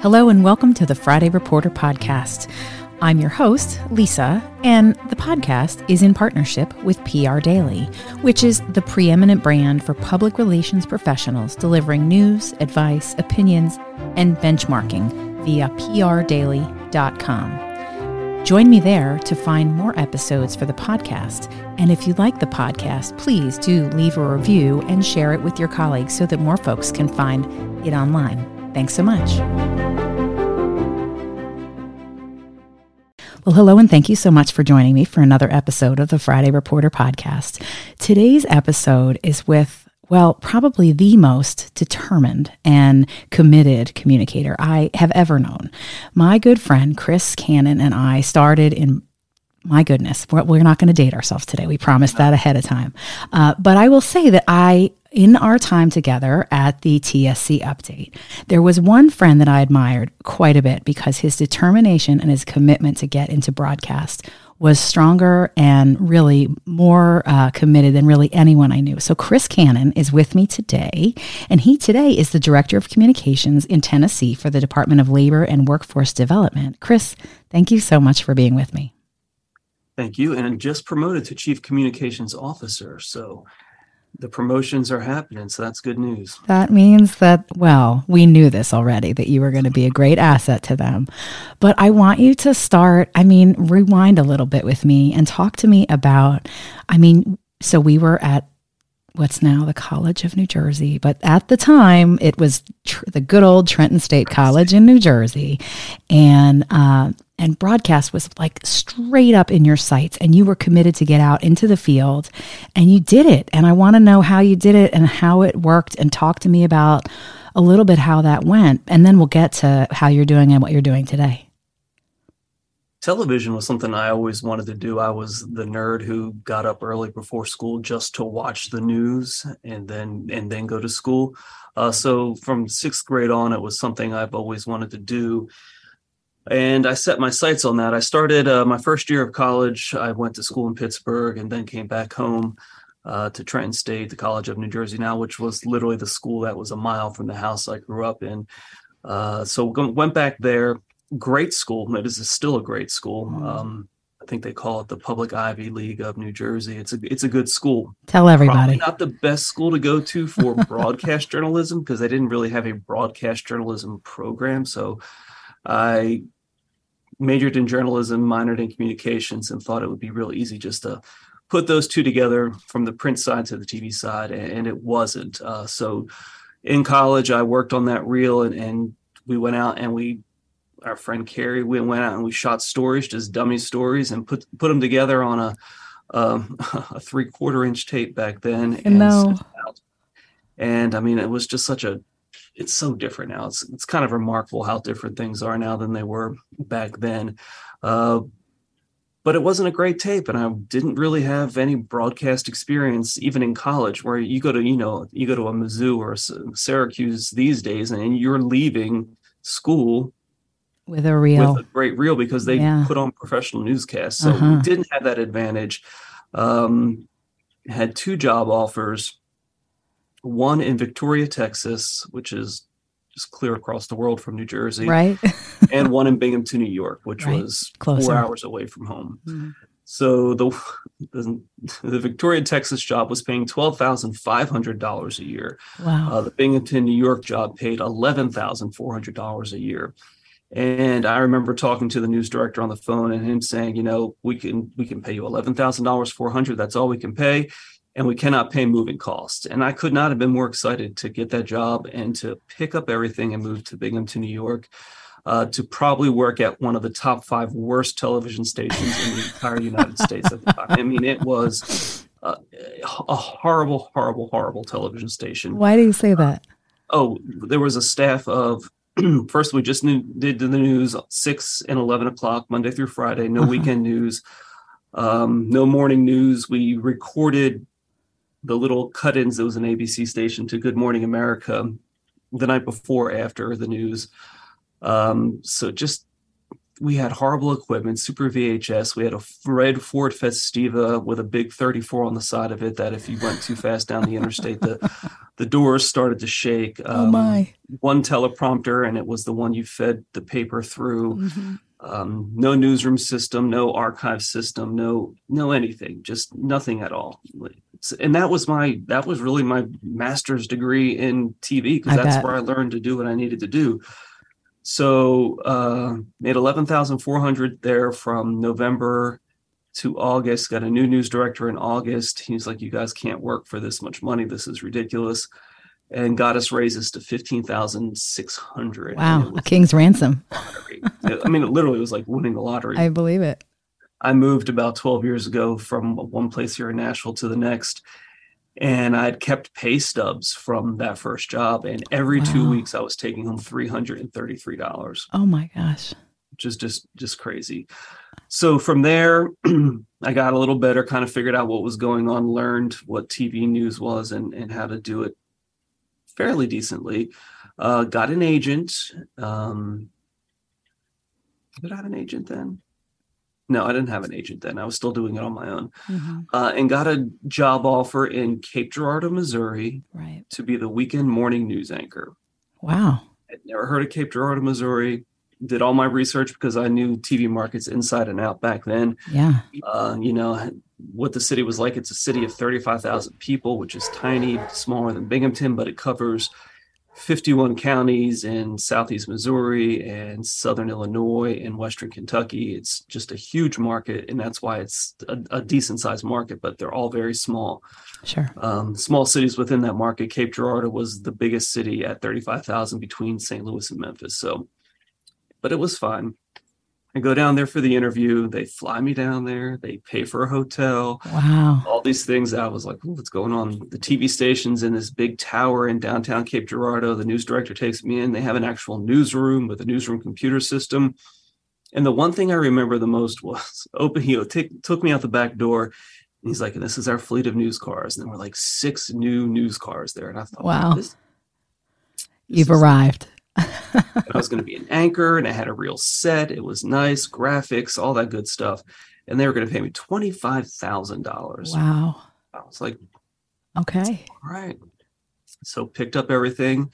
Hello, and welcome to the Friday Reporter Podcast. I'm your host, Lisa, and the podcast is in partnership with PR Daily, which is the preeminent brand for public relations professionals delivering news, advice, opinions, and benchmarking via prdaily.com. Join me there to find more episodes for the podcast. And if you like the podcast, please do leave a review and share it with your colleagues so that more folks can find it online. Thanks so much. Well, hello, and thank you so much for joining me for another episode of the Friday Reporter podcast. Today's episode is with, well, probably the most determined and committed communicator I have ever known. My good friend Chris Cannon and I started in my goodness, we're, not going to date ourselves today. We promised that ahead of time. Uh, but I will say that I in our time together at the TSC update, there was one friend that I admired quite a bit because his determination and his commitment to get into broadcast was stronger and really more uh, committed than really anyone I knew. So, Chris Cannon is with me today, and he today is the Director of Communications in Tennessee for the Department of Labor and Workforce Development. Chris, thank you so much for being with me. Thank you. And just promoted to Chief Communications Officer. So, the promotions are happening. So that's good news. That means that, well, we knew this already, that you were going to be a great asset to them. But I want you to start, I mean, rewind a little bit with me and talk to me about, I mean, so we were at what's now the College of New Jersey, but at the time it was tr- the good old Trenton State College in New Jersey, and uh, and broadcast was like straight up in your sights, and you were committed to get out into the field, and you did it. And I want to know how you did it and how it worked, and talk to me about a little bit how that went, and then we'll get to how you're doing and what you're doing today television was something I always wanted to do. I was the nerd who got up early before school just to watch the news and then and then go to school. Uh, so from sixth grade on, it was something I've always wanted to do. And I set my sights on that. I started uh, my first year of college. I went to school in Pittsburgh and then came back home uh, to Trenton State, the College of New Jersey now, which was literally the school that was a mile from the house I grew up in. Uh, so went back there great school. It is still a great school. Mm. Um, I think they call it the Public Ivy League of New Jersey. It's a it's a good school. Tell everybody. Probably not the best school to go to for broadcast journalism because they didn't really have a broadcast journalism program. So I majored in journalism, minored in communications, and thought it would be real easy just to put those two together from the print side to the TV side, and, and it wasn't. Uh, so in college, I worked on that reel, and, and we went out and we our friend Carrie, we went out and we shot stories, just dummy stories, and put put them together on a um, a three quarter inch tape back then. And no. And I mean, it was just such a. It's so different now. It's it's kind of remarkable how different things are now than they were back then. Uh, but it wasn't a great tape, and I didn't really have any broadcast experience, even in college, where you go to you know you go to a Mizzou or a Syracuse these days, and you're leaving school with a reel with a great reel because they yeah. put on professional newscasts so uh-huh. we didn't have that advantage um, had two job offers one in victoria texas which is just clear across the world from new jersey right and one in binghamton new york which right. was Closer. four hours away from home mm-hmm. so the, the, the victoria texas job was paying $12500 a year wow uh, the binghamton new york job paid $11400 a year and I remember talking to the news director on the phone and him saying, you know, we can we can pay you eleven thousand dollars, four hundred. That's all we can pay, and we cannot pay moving costs. And I could not have been more excited to get that job and to pick up everything and move to Binghamton, New York, uh, to probably work at one of the top five worst television stations in the entire United States at the time. I mean, it was uh, a horrible, horrible, horrible television station. Why do you say that? Uh, oh, there was a staff of first we just knew, did the news six and 11 o'clock monday through friday no uh-huh. weekend news. Um, no morning news. We recorded the little cut-ins there was an abc station to good morning america the night before after the news. Um, so just we had horrible equipment, super VHS. We had a red Ford Festiva with a big 34 on the side of it. That if you went too fast down the interstate, the the doors started to shake. Um, oh my! One teleprompter, and it was the one you fed the paper through. Mm-hmm. Um, no newsroom system, no archive system, no no anything, just nothing at all. And that was my that was really my master's degree in TV because that's bet. where I learned to do what I needed to do. So uh, made eleven thousand four hundred there from November to August. Got a new news director in August. He's like, "You guys can't work for this much money. This is ridiculous." And got us raises to fifteen thousand six hundred. Wow, a king's ransom. I mean, it literally was like winning the lottery. I believe it. I moved about twelve years ago from one place here in Nashville to the next, and I'd kept pay stubs from that first job. And every wow. two weeks, I was taking home three hundred and thirty-three dollars. Oh my gosh! Which is just just crazy. So from there, I got a little better, kind of figured out what was going on, learned what TV news was, and and how to do it fairly decently. Uh, got an agent. Um, did I have an agent then? No, I didn't have an agent then. I was still doing it on my own, mm-hmm. uh, and got a job offer in Cape Girardeau, Missouri, right. to be the weekend morning news anchor. Wow! I'd never heard of Cape Girardeau, Missouri. Did all my research because I knew TV markets inside and out back then. Yeah, uh, you know what the city was like. It's a city of thirty-five thousand people, which is tiny, smaller than Binghamton, but it covers 51 counties in southeast Missouri and southern Illinois and western Kentucky. It's just a huge market, and that's why it's a, a decent sized market, but they're all very small. Sure. Um, small cities within that market. Cape Girardeau was the biggest city at 35,000 between St. Louis and Memphis. So, but it was fine. I go down there for the interview. They fly me down there. They pay for a hotel. Wow. All these things. I was like, what's going on? The TV station's in this big tower in downtown Cape Girardeau. The news director takes me in. They have an actual newsroom with a newsroom computer system. And the one thing I remember the most was open, he t- took me out the back door. And he's like, this is our fleet of news cars. And there were like six new news cars there. And I thought, wow, this, this you've arrived. I was going to be an anchor and I had a real set. It was nice, graphics, all that good stuff. And they were going to pay me $25,000. Wow. I was like, okay. All right. So picked up everything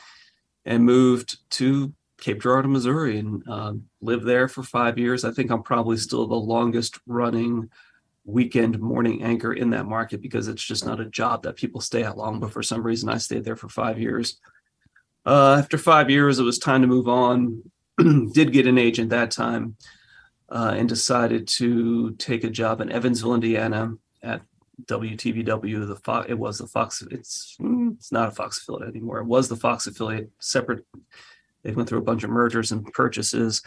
and moved to Cape Girardeau, Missouri, and uh, lived there for five years. I think I'm probably still the longest running weekend morning anchor in that market because it's just not a job that people stay at long. But for some reason, I stayed there for five years. Uh, after five years, it was time to move on. Did get an agent that time, uh, and decided to take a job in Evansville, Indiana, at WTVW. The it was the Fox. It's mm, it's not a Fox affiliate anymore. It was the Fox affiliate, separate. They went through a bunch of mergers and purchases.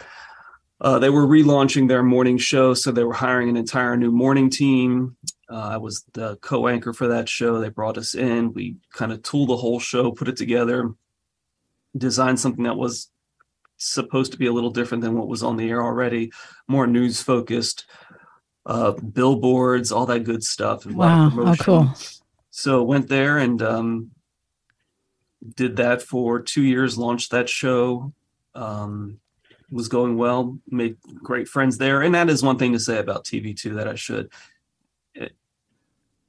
Uh, they were relaunching their morning show, so they were hiring an entire new morning team. Uh, I was the co-anchor for that show. They brought us in. We kind of tooled the whole show, put it together design something that was supposed to be a little different than what was on the air already, more news focused, uh, billboards, all that good stuff. And wow, oh, cool. So went there and um, did that for two years. Launched that show. Um, was going well. Made great friends there, and that is one thing to say about TV too that I should. It,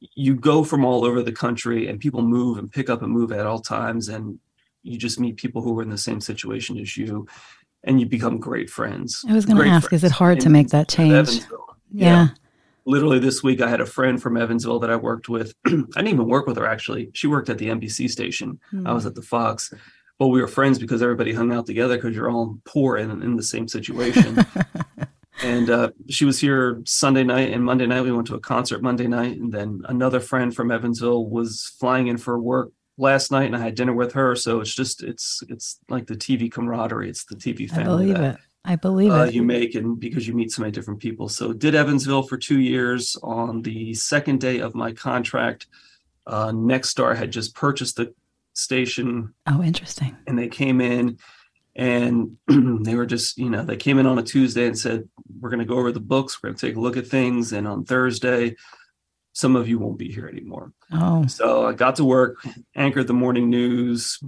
you go from all over the country, and people move and pick up and move at all times, and you just meet people who are in the same situation as you and you become great friends. I was going to ask, friends. is it hard to make that change? Yeah. yeah. Literally this week, I had a friend from Evansville that I worked with. I didn't even work with her actually. She worked at the NBC station. Hmm. I was at the Fox. But we were friends because everybody hung out together because you're all poor and in the same situation. and uh, she was here Sunday night and Monday night. We went to a concert Monday night, and then another friend from Evansville was flying in for work last night and I had dinner with her. So it's just it's it's like the TV camaraderie. It's the TV family. I believe it. I believe uh, it. You make and because you meet so many different people. So did Evansville for two years. On the second day of my contract, uh, Nexstar had just purchased the station. Oh, interesting. And they came in and they were just you know they came in on a Tuesday and said we're going to go over the books. We're going to take a look at things. And on Thursday some of you won't be here anymore. Oh. So I got to work, anchored the morning news,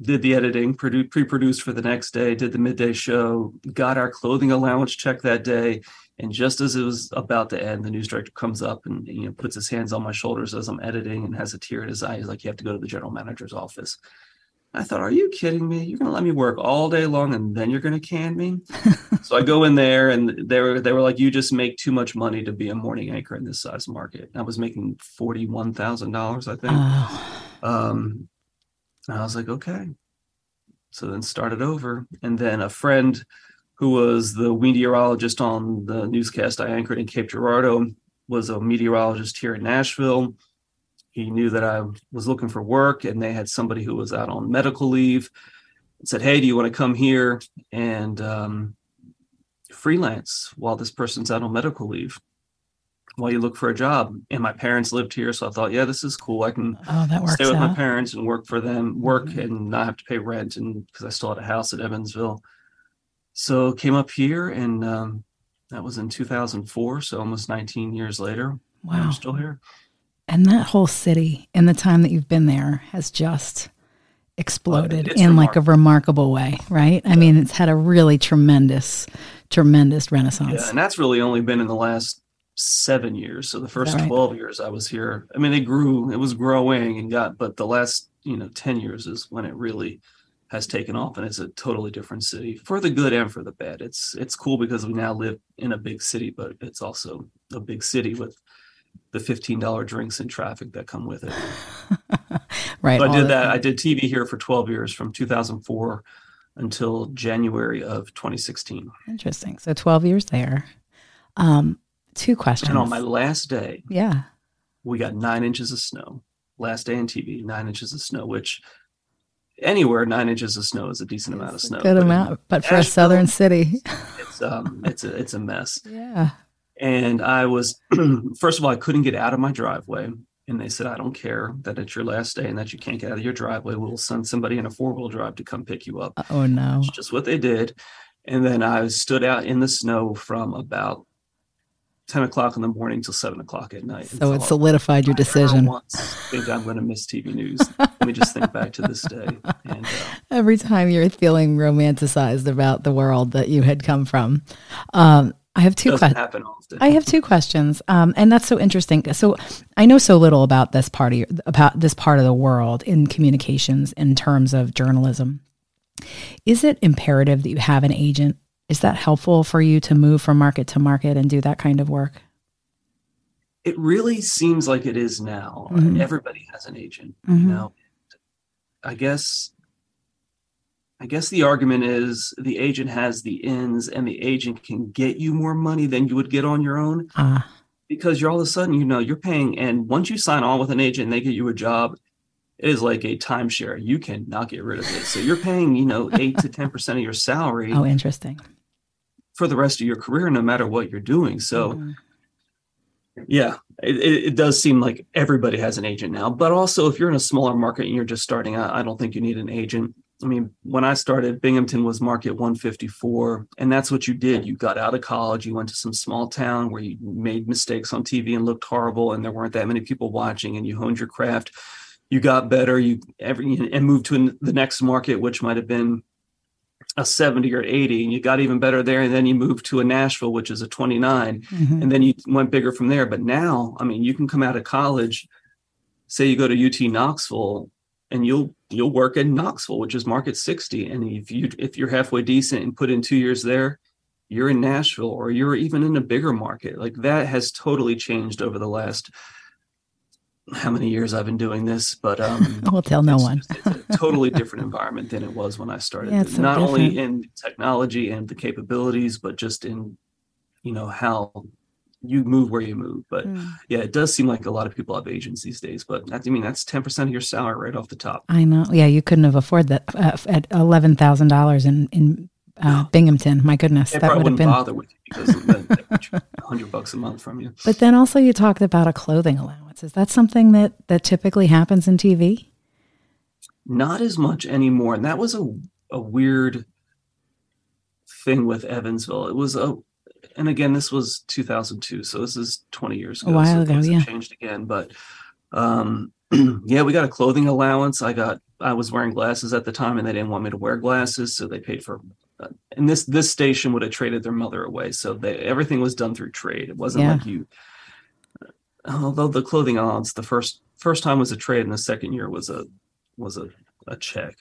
did the editing, produ- pre-produced for the next day, did the midday show, got our clothing allowance check that day, and just as it was about to end, the news director comes up and you know puts his hands on my shoulders as I'm editing and has a tear in his eye. He's like, "You have to go to the general manager's office." I thought, "Are you kidding me? You're going to let me work all day long and then you're going to can me?" so I go in there and they were they were like, "You just make too much money to be a morning anchor in this size market." I was making forty one thousand dollars, I think. Oh. Um, I was like, "Okay." So then started over, and then a friend who was the meteorologist on the newscast I anchored in Cape Girardeau, was a meteorologist here in Nashville. He knew that I was looking for work, and they had somebody who was out on medical leave. And said, "Hey, do you want to come here and um, freelance while this person's out on medical leave?" while you look for a job. And my parents lived here, so I thought, yeah, this is cool. I can oh, that works stay with out. my parents and work for them, work mm-hmm. and not have to pay rent, and because I still had a house at Evansville. So came up here, and um, that was in 2004. So almost 19 years later. Wow, I'm still here. And that whole city, in the time that you've been there, has just exploded in like a remarkable way, right? Yeah. I mean, it's had a really tremendous, tremendous renaissance. Yeah, and that's really only been in the last seven years. So the first right? 12 years I was here, I mean, it grew, it was growing and got, but the last, you know, 10 years is when it really has taken off and it's a totally different city for the good and for the bad. It's it's cool because we now live in a big city, but it's also a big city with the fifteen dollar drinks and traffic that come with it. right. So I did that. I did TV here for twelve years, from two thousand four until January of 2016. Interesting. So 12 years there. Um, two questions. And on my last day, yeah, we got nine inches of snow. Last day in TV, nine inches of snow, which anywhere nine inches of snow is a decent it's amount of snow. Good but amount, but for Nashville, a southern city, it's um, it's a it's a mess. Yeah. And I was, first of all, I couldn't get out of my driveway, and they said, "I don't care that it's your last day and that you can't get out of your driveway. We'll send somebody in a four wheel drive to come pick you up." Oh no! That's just what they did. And then I stood out in the snow from about 10 o'clock in the morning till 7 o'clock at night. So it solidified your decision. Once think I'm going to miss TV news. Let me just think back to this day. And, uh, Every time you're feeling romanticized about the world that you had come from. Um, I have two questions. I have two questions, um, and that's so interesting. So I know so little about this part of about this part of the world in communications in terms of journalism. Is it imperative that you have an agent is that helpful for you to move from market to market and do that kind of work? It really seems like it is now. Mm-hmm. Everybody has an agent, mm-hmm. you know. I guess I guess the argument is the agent has the ins and the agent can get you more money than you would get on your own. Uh. Because you're all of a sudden, you know, you're paying and once you sign on with an agent and they get you a job, it is like a timeshare. You cannot get rid of it. So you're paying, you know, eight to ten percent of your salary. Oh, interesting for the rest of your career, no matter what you're doing. So, mm-hmm. yeah, it, it, does seem like everybody has an agent now. But also, if you're in a smaller market and you're just starting out, I don't think you need an agent. I mean, when I started, Binghamton was market 154, and that's what you did. You got out of college, you went to some small town where you made mistakes on TV and looked horrible, and there weren't that many people watching, and you honed your craft. You got better, you every and moved to the next market, which might have been a 70 or 80 and you got even better there and then you moved to a nashville which is a 29 mm-hmm. and then you went bigger from there but now i mean you can come out of college say you go to ut knoxville and you'll you'll work in knoxville which is market 60 and if you if you're halfway decent and put in two years there you're in nashville or you're even in a bigger market like that has totally changed over the last how many years I've been doing this, but um, we'll tell no one. it's a totally different environment than it was when I started. Yeah, so Not different. only in technology and the capabilities, but just in you know how you move where you move. But mm. yeah, it does seem like a lot of people have agents these days. But I mean, that's ten percent of your salary right off the top. I know. Yeah, you couldn't have afforded that uh, at eleven thousand dollars in in uh. Binghamton. My goodness, they that would have been bother with you because hundred bucks a month from you. But then also you talked about a clothing allowance. Is that something that that typically happens in TV? Not as much anymore, and that was a a weird thing with Evansville. It was a, and again, this was 2002, so this is 20 years ago. A while so ago, yeah. Changed again, but um, yeah, we got a clothing allowance. I got I was wearing glasses at the time, and they didn't want me to wear glasses, so they paid for. Uh, and this this station would have traded their mother away, so they, everything was done through trade. It wasn't Yeah. like you. Although the clothing allowance, the first first time was a trade, and the second year was a was a, a check.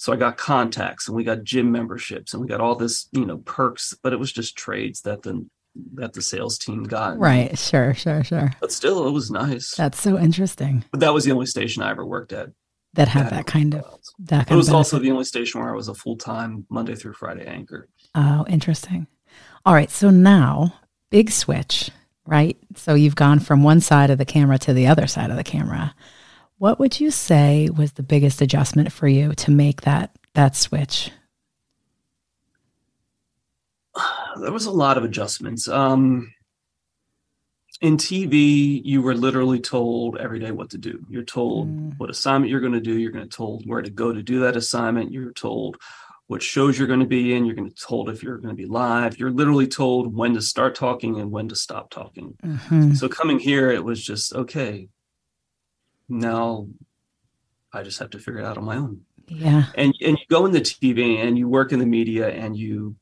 So I got contacts, and we got gym memberships, and we got all this you know perks, but it was just trades that the that the sales team got. Right. Sure, sure, sure. But still, it was nice. That's so interesting but that was the only station I ever worked at. that had that kind of that It was also the only station where I was a full time Monday through Friday anchor. Oh, interesting. All right. So now, big switch, right? So you've gone from one side of the camera to the other side of the camera. What would you say was the biggest adjustment for you to make that that switch? There was a lot of adjustments. Um, in TV, you were literally told every day what to do. You're told Mm. what assignment you're going to do. You're going to told where to go to do that assignment. You're told what shows you're going to be in. You're going to told if you're going to be live. You're literally told when to start talking and when to stop talking. Mhm. So coming here, it was just okay. Now, I just have to figure it out on my own. Yeah. and and you go in the TV and you work in the media and you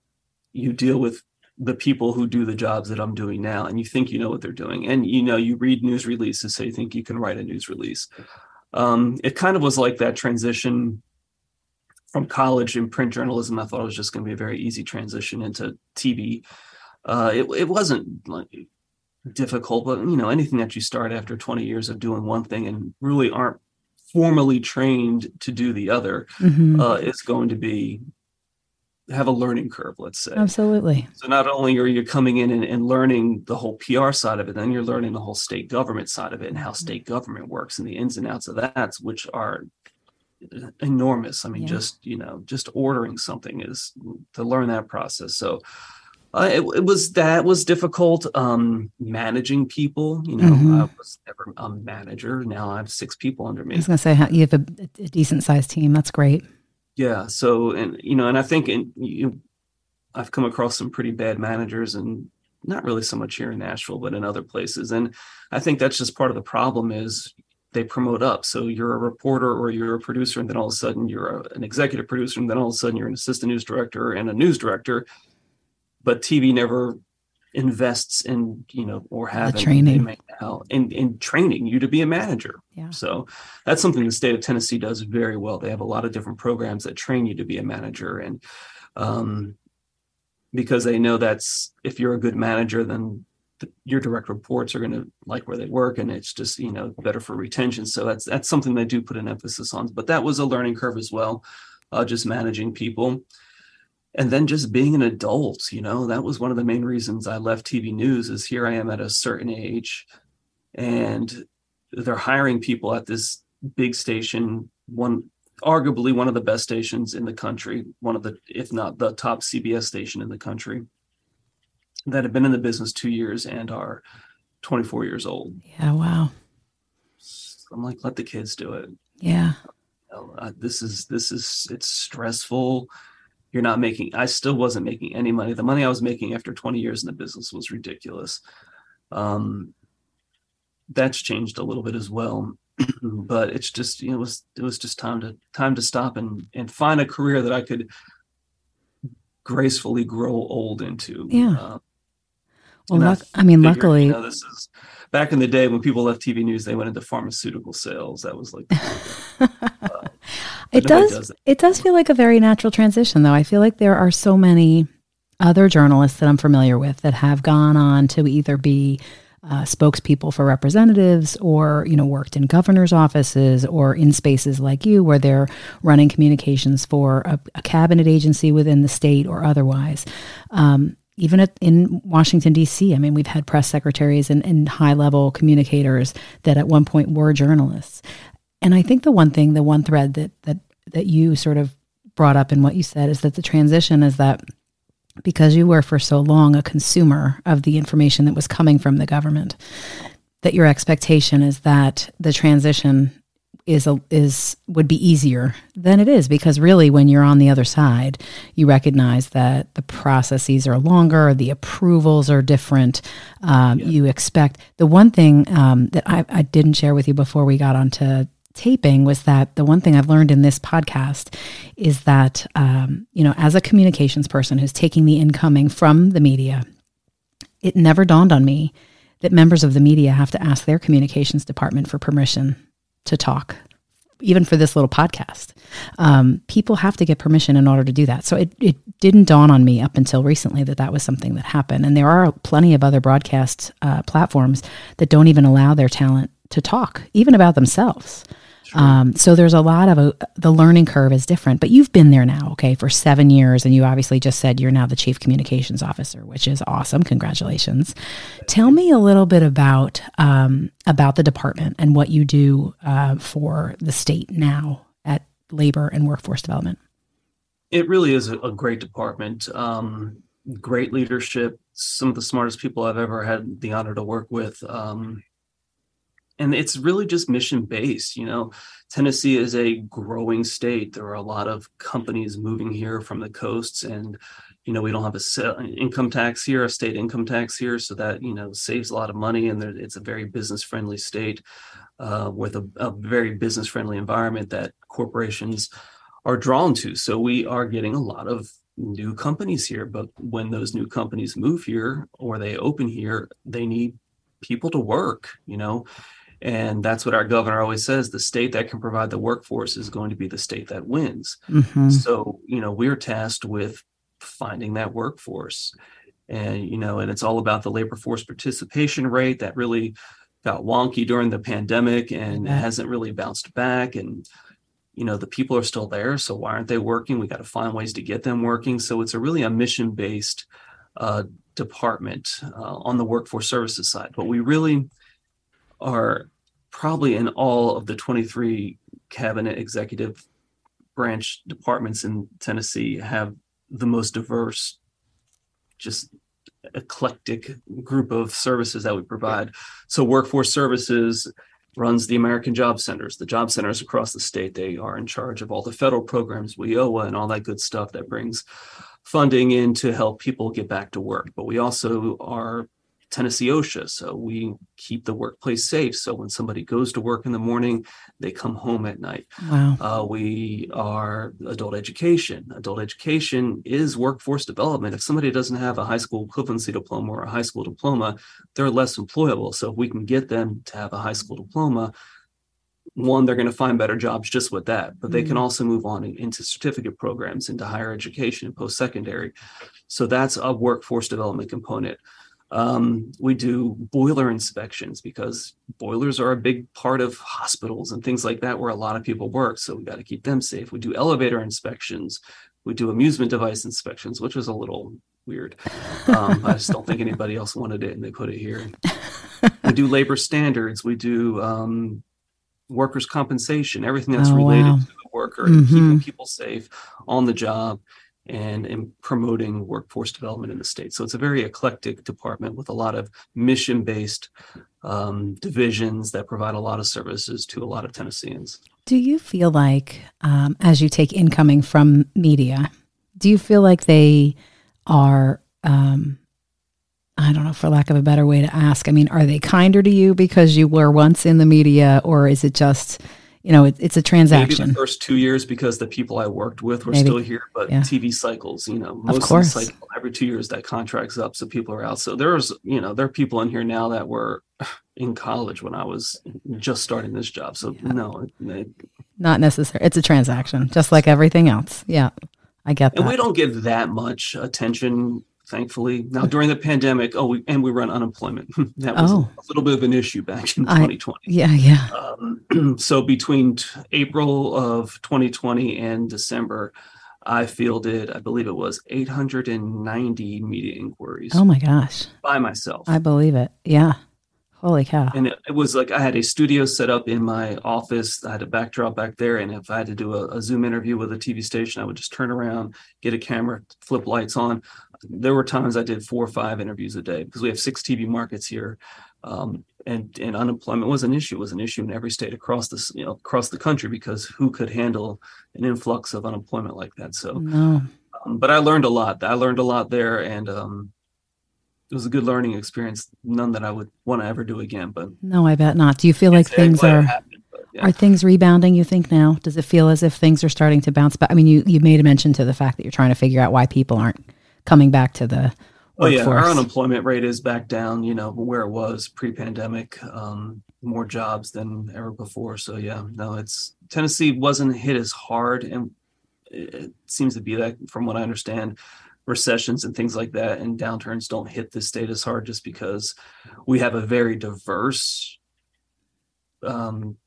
you deal with the people who do the jobs that I'm doing now and you think you know what they're doing and you know you read news releases so you think you can write a news release. Um, it kind of was like that transition from college in print journalism. I thought it was just going to be a very easy transition into TV. Uh, it it wasn't like difficult, but you know anything that you start after 20 years of doing one thing and really aren't formally trained to do the other Mhm. uh, is going to be have a learning curve let's say Absolutely. so not only are you coming in and, and learning the whole pr side of it then you're learning the whole state government side of it and how state government works and the ins and outs of that which are enormous i mean Yeah. just you know just ordering something is to learn that process so uh, it, it was that was difficult um managing people you know Mhm. i was never a manager now i have six people under me. I was going to say you have a, a decent sized team. That's great. Yeah. So, and you know, and I think in, you, I've come across some pretty bad managers, and not really so much here in Nashville, but in other places. And I think that's just part of the problem is they promote up. So you're a reporter or you're a producer, and then all of a sudden you're a, an executive producer, and then all of a sudden you're an assistant news director and a news director. But TV never invests in you know or have training. now in in training you to be a manager. Yeah. so that's something the state of tennessee does very well. They have a lot of different programs that train you to be a manager. And um because they know that's if you're a good manager then the, your direct reports are going to like where they work and it's just you know better for retention. So that's that's something they do put an emphasis on. But that was a learning curve as well uh, just managing people and then just being an adult you know that was one of the main reasons i left tv news is here i am at a certain age and they're hiring people at this big station one arguably one of the best stations in the country one of the if not the top cbs station in the country that have been in the business two years and are 24 years old Yeah. Wow. i'm like let the kids do it Yeah. you know, uh, this is this is it's stressful you're not making i still wasn't making any money. The money i was making after 20 years in the business was ridiculous. Um that's changed a little bit as well but it's just you know, it was it was just time to time to stop and and find a career that i could gracefully grow old into. Yeah. uh, Well, and I I mean, figured, luckily, you know, this is back in the day when people left tv news they went into pharmaceutical sales. That was like it does. does. It does feel like a very natural transition, though. I feel like there are so many other journalists that I'm familiar with that have gone on to either be uh, spokespeople for representatives or you know worked in governors offices or in spaces like you where they're running communications for a, a cabinet agency within the state or otherwise um, even at, in washington d.c i mean we've had press secretaries and, and high level communicators that at one point were journalists and i think the one thing the one thread that that that you sort of brought up in what you said is that the transition is that because you were for so long a consumer of the information that was coming from the government, that your expectation is that the transition is a, is would be easier than it is because really when you're on the other side you recognize that the processes are longer the approvals are different um, yeah. you expect the one thing um, that I, I didn't share with you before we got onto taping was that the one thing I've learned in this podcast is that um, you know as a communications person who's taking the incoming from the media it never dawned on me that members of the media have to ask their communications department for permission to talk, even for this little podcast. Um, people have to get permission in order to do that. So it, it didn't dawn on me up until recently that that was something that happened. And there are plenty of other broadcast uh, platforms that don't even allow their talent to talk, even about themselves. Um, so there's a lot of a, the learning curve is different, but you've been there now, okay, for seven years, and you obviously just said you're now the chief communications officer, which is awesome. Congratulations. Tell me a little bit about um, about the department and what you do uh, for the state now at Labor and Workforce Development. It really is a, a great department. Um, great leadership. Some of the smartest people I've ever had the honor to work with. Um, and it's really just mission based you know? Tennessee is a growing state. There are a lot of companies moving here from the coasts and you know we don't have a income tax here a state income tax here so that you know saves a lot of money and it's a very business friendly state uh, with a, a very business friendly environment that corporations are drawn to. So we are getting a lot of new companies here but when those new companies move here or they open here they need people to work you know and that's what our governor always says the state that can provide the workforce is going to be the state that wins. Mm-hmm. So, you know, we're tasked with finding that workforce. And, you know, and it's all about the labor force participation rate that really got wonky during the pandemic and yeah. hasn't really bounced back. And, you know, the people are still there. So why aren't they working? We got to find ways to get them working. So it's a really a mission based uh, department uh, on the workforce services side. But we really, are probably in all of the 23 cabinet executive branch departments in Tennessee have the most diverse, just eclectic group of services that we provide. So, workforce services runs the American Job Centers. The job centers across the state, they are in charge of all the federal programs, WIOA, and all that good stuff that brings funding in to help people get back to work. But we also are Tennessee OSHA. So we keep the workplace safe. So when somebody goes to work in the morning, they come home at night. Wow. Uh, we are adult education. Adult education is workforce development. If somebody doesn't have a high school equivalency diploma or a high school diploma, they're less employable. So if we can get them to have a high school diploma, one, they're going to find better jobs just with that, but they mm-hmm. can also move on into certificate programs, into higher education, and post secondary. So that's a workforce development component. Um, we do boiler inspections because boilers are a big part of hospitals and things like that where a lot of people work. So we got to keep them safe. We do elevator inspections. We do amusement device inspections, which was a little weird. Um, I just don't think anybody else wanted it and they put it here. We do labor standards. We do um, workers' compensation, everything that's oh, related wow. to the worker mm-hmm. keeping people safe on the job and in promoting workforce development in the state. So it's a very eclectic department with a lot of mission based um, divisions that provide a lot of services to a lot of Tennesseans. Do you feel like, um, as you take incoming from media, do you feel like they are, um, I don't know, for lack of a better way to ask, I mean, are they kinder to you because you were once in the media, or is it just, you know, it, it's a transaction. Maybe the first two years because the people I worked with were Maybe. still here, but yeah. TV cycles, you know, most of, of the cycle every two years that contract's up, so people are out. So there's, you know, there are people in here now that were in college when I was just starting this job. So yeah. no, it, not necessary. It's a transaction, just like everything else. Yeah, I get that. And we don't give that much attention thankfully. Now during the pandemic, oh, we, and we run unemployment. that was oh. a little bit of an issue back in 2020. I, yeah, yeah. Um, so between t- April of 2020 and December, I fielded, I believe it was 890 media inquiries. Oh my gosh. By myself. I believe it. Yeah. Holy cow. And it, it, was like I had a studio set up in my office. I had a backdrop back there. And if I had to do a, a Zoom interview with a TV station, I would just turn around, get a camera, flip lights on there were times I did four or five interviews a day because we have six TV markets here. Um, and, and unemployment was an issue, it was an issue in every state across this, you know, across the country because who could handle an influx of unemployment like that? So, no. um, but I learned a lot. I learned a lot there, and um, it was a good learning experience. None that I would want to ever do again. But no, I bet not. Do you feel like things are happened, but, yeah. are things rebounding? You think now? Does it feel as if things are starting to bounce back? I mean, you you made a mention to the fact that you're trying to figure out why people aren't coming back to the Oh yeah, our unemployment rate is back down. You know where it was pre-pandemic. Um, more jobs than ever before. So yeah, no, it's Tennessee wasn't hit as hard, and it seems to be that from what I understand recessions and things like that and downturns don't hit the state as hard just because we have a very diverse um,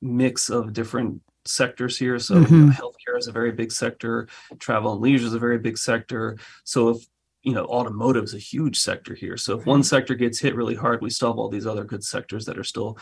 mix of different sectors here. So mm-hmm. you know, healthcare is a very big sector, travel and leisure is a very big sector. So if you know automotive is a huge sector here. So if one sector gets hit really hard, we still have all these other good sectors that are still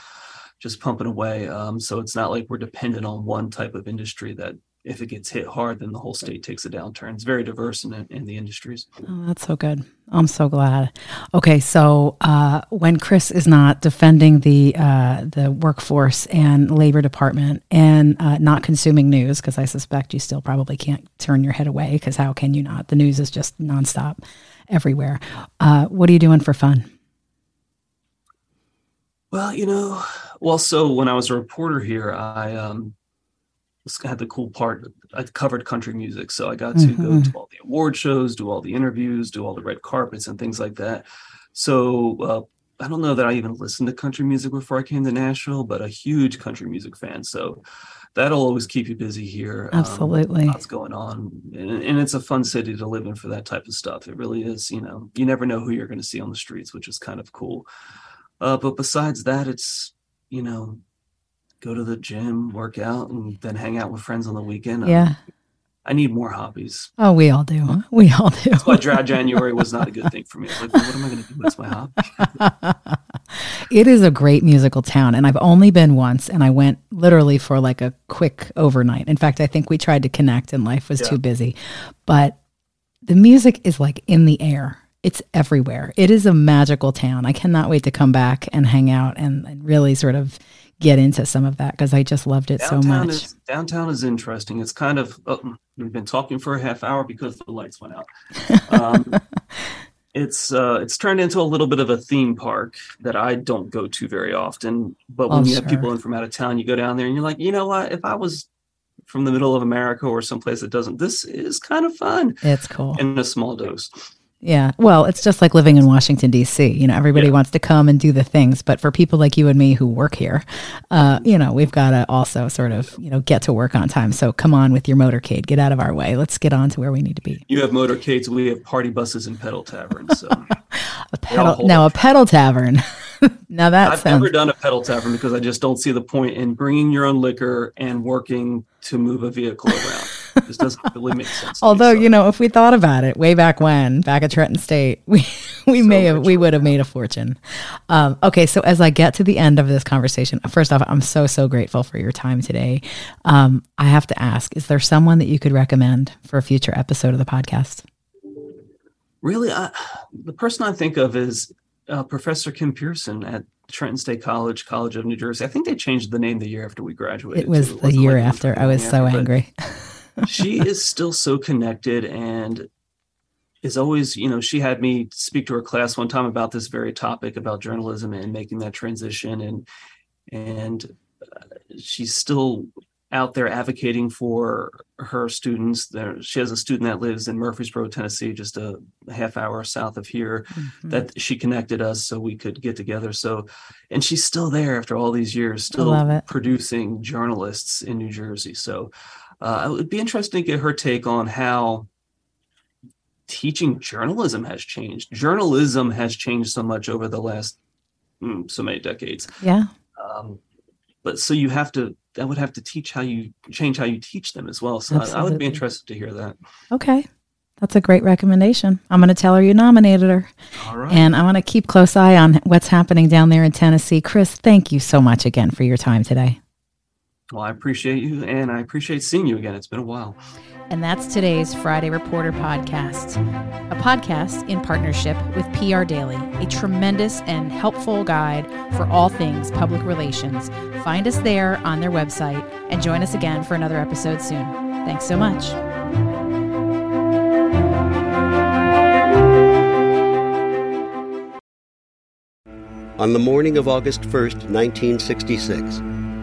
just pumping away. Um, so it's not like we're dependent on one type of industry that if it gets hit hard, then the whole state takes a downturn. It's very diverse in, in the industries. Oh, that's so good. I'm so glad. Okay, so uh, when Chris is not defending the uh, the workforce and labor department and uh, not consuming news, because I suspect you still probably can't turn your head away, because how can you not? The news is just nonstop everywhere. Uh, what are you doing for fun? Well, you know, well, so when I was a reporter here, I um, had the cool part. I covered country music, so I got to mm-hmm. go to all the award shows, do all the interviews, do all the red carpets and things like that. So uh, I don't know that I even listened to country music before I came to Nashville, but a huge country music fan. So that'll always keep you busy here. Um, Absolutely, um, what's going on, and, and, it's a fun city to live in for that type of stuff. It really is. You know, you never know who you're going to see on the streets, which is kind of cool. Uh, but besides that, it's you know go to the gym, work out, and then hang out with friends on the weekend. Yeah. Um, I need more hobbies. Oh, we all do. We all do. That's why dry January was not a good thing for me. Like, what am I going to do? What's my hobby? it is a great musical town, and I've only been once, and I went literally for like a quick overnight. In fact, I think we tried to connect, and life was yeah. too busy. But the music is like in the air. It's everywhere. It is a magical town. I cannot wait to come back and hang out and, and really sort of get into some of that because I just loved it downtown so much. Is, downtown is interesting. It's kind of oh, we've been talking for a half hour because the lights went out. Um, it's uh, it's turned into a little bit of a theme park that I don't go to very often. But when oh, you sure. have people in from out of town, you go down there and you're like, you know what? If I was from the middle of America or someplace that doesn't, this is kind of fun. It's cool in a small dose. Yeah. Well, it's just like living in Washington, D.C. You know, everybody yeah. wants to come and do the things. But for people like you and me who work here, uh, you know, we've got to also sort of, you know, get to work on time. So come on with your motorcade. Get out of our way. Let's get on to where we need to be. You have motorcades. We have party buses and pedal taverns. So. a pedal, now, a pedal tavern. now that I've sounds... never done a pedal tavern because I just don't see the point in bringing your own liquor and working to move a vehicle around. this doesn't really make sense. Although, me, so. you know, if we thought about it way back when, back at Trenton State, we we so may have we would have made a fortune. Um, okay, so as I get to the end of this conversation, first off, I'm so so grateful for your time today. Um, I have to ask: Is there someone that you could recommend for a future episode of the podcast? Really, I, the person I think of is uh, Professor Kim Pearson at Trenton State College, College of New Jersey. I think they changed the name the year after we graduated. It was the year after. I was so angry. she is still so connected and is always, you know, she had me speak to her class one time about this very topic about journalism and making that transition and and uh, she's still out there advocating for her students. There, she has a student that lives in Murfreesboro, Tennessee, just a half hour south of here. Mm-hmm. That she connected us so we could get together. So, and she's still there after all these years, still producing journalists in New Jersey. So, uh, it would be interesting to get her take on how teaching journalism has changed. Journalism has changed so much over the last mm, so many decades. Yeah. Um, but so you have to that would have to teach how you change how you teach them as well. So I, I, would be interested to hear that. Okay. That's a great recommendation. I'm going to tell her you nominated her. All right. And I want to keep close eye on what's happening down there in Tennessee. Chris, thank you so much again for your time today. Well, I appreciate you and I appreciate seeing you again. It's been a while. And that's today's Friday Reporter podcast, a podcast in partnership with PR Daily, a tremendous and helpful guide for all things public relations. Find us there on their website and join us again for another episode soon. Thanks so much. On the morning of August 1st, 1966,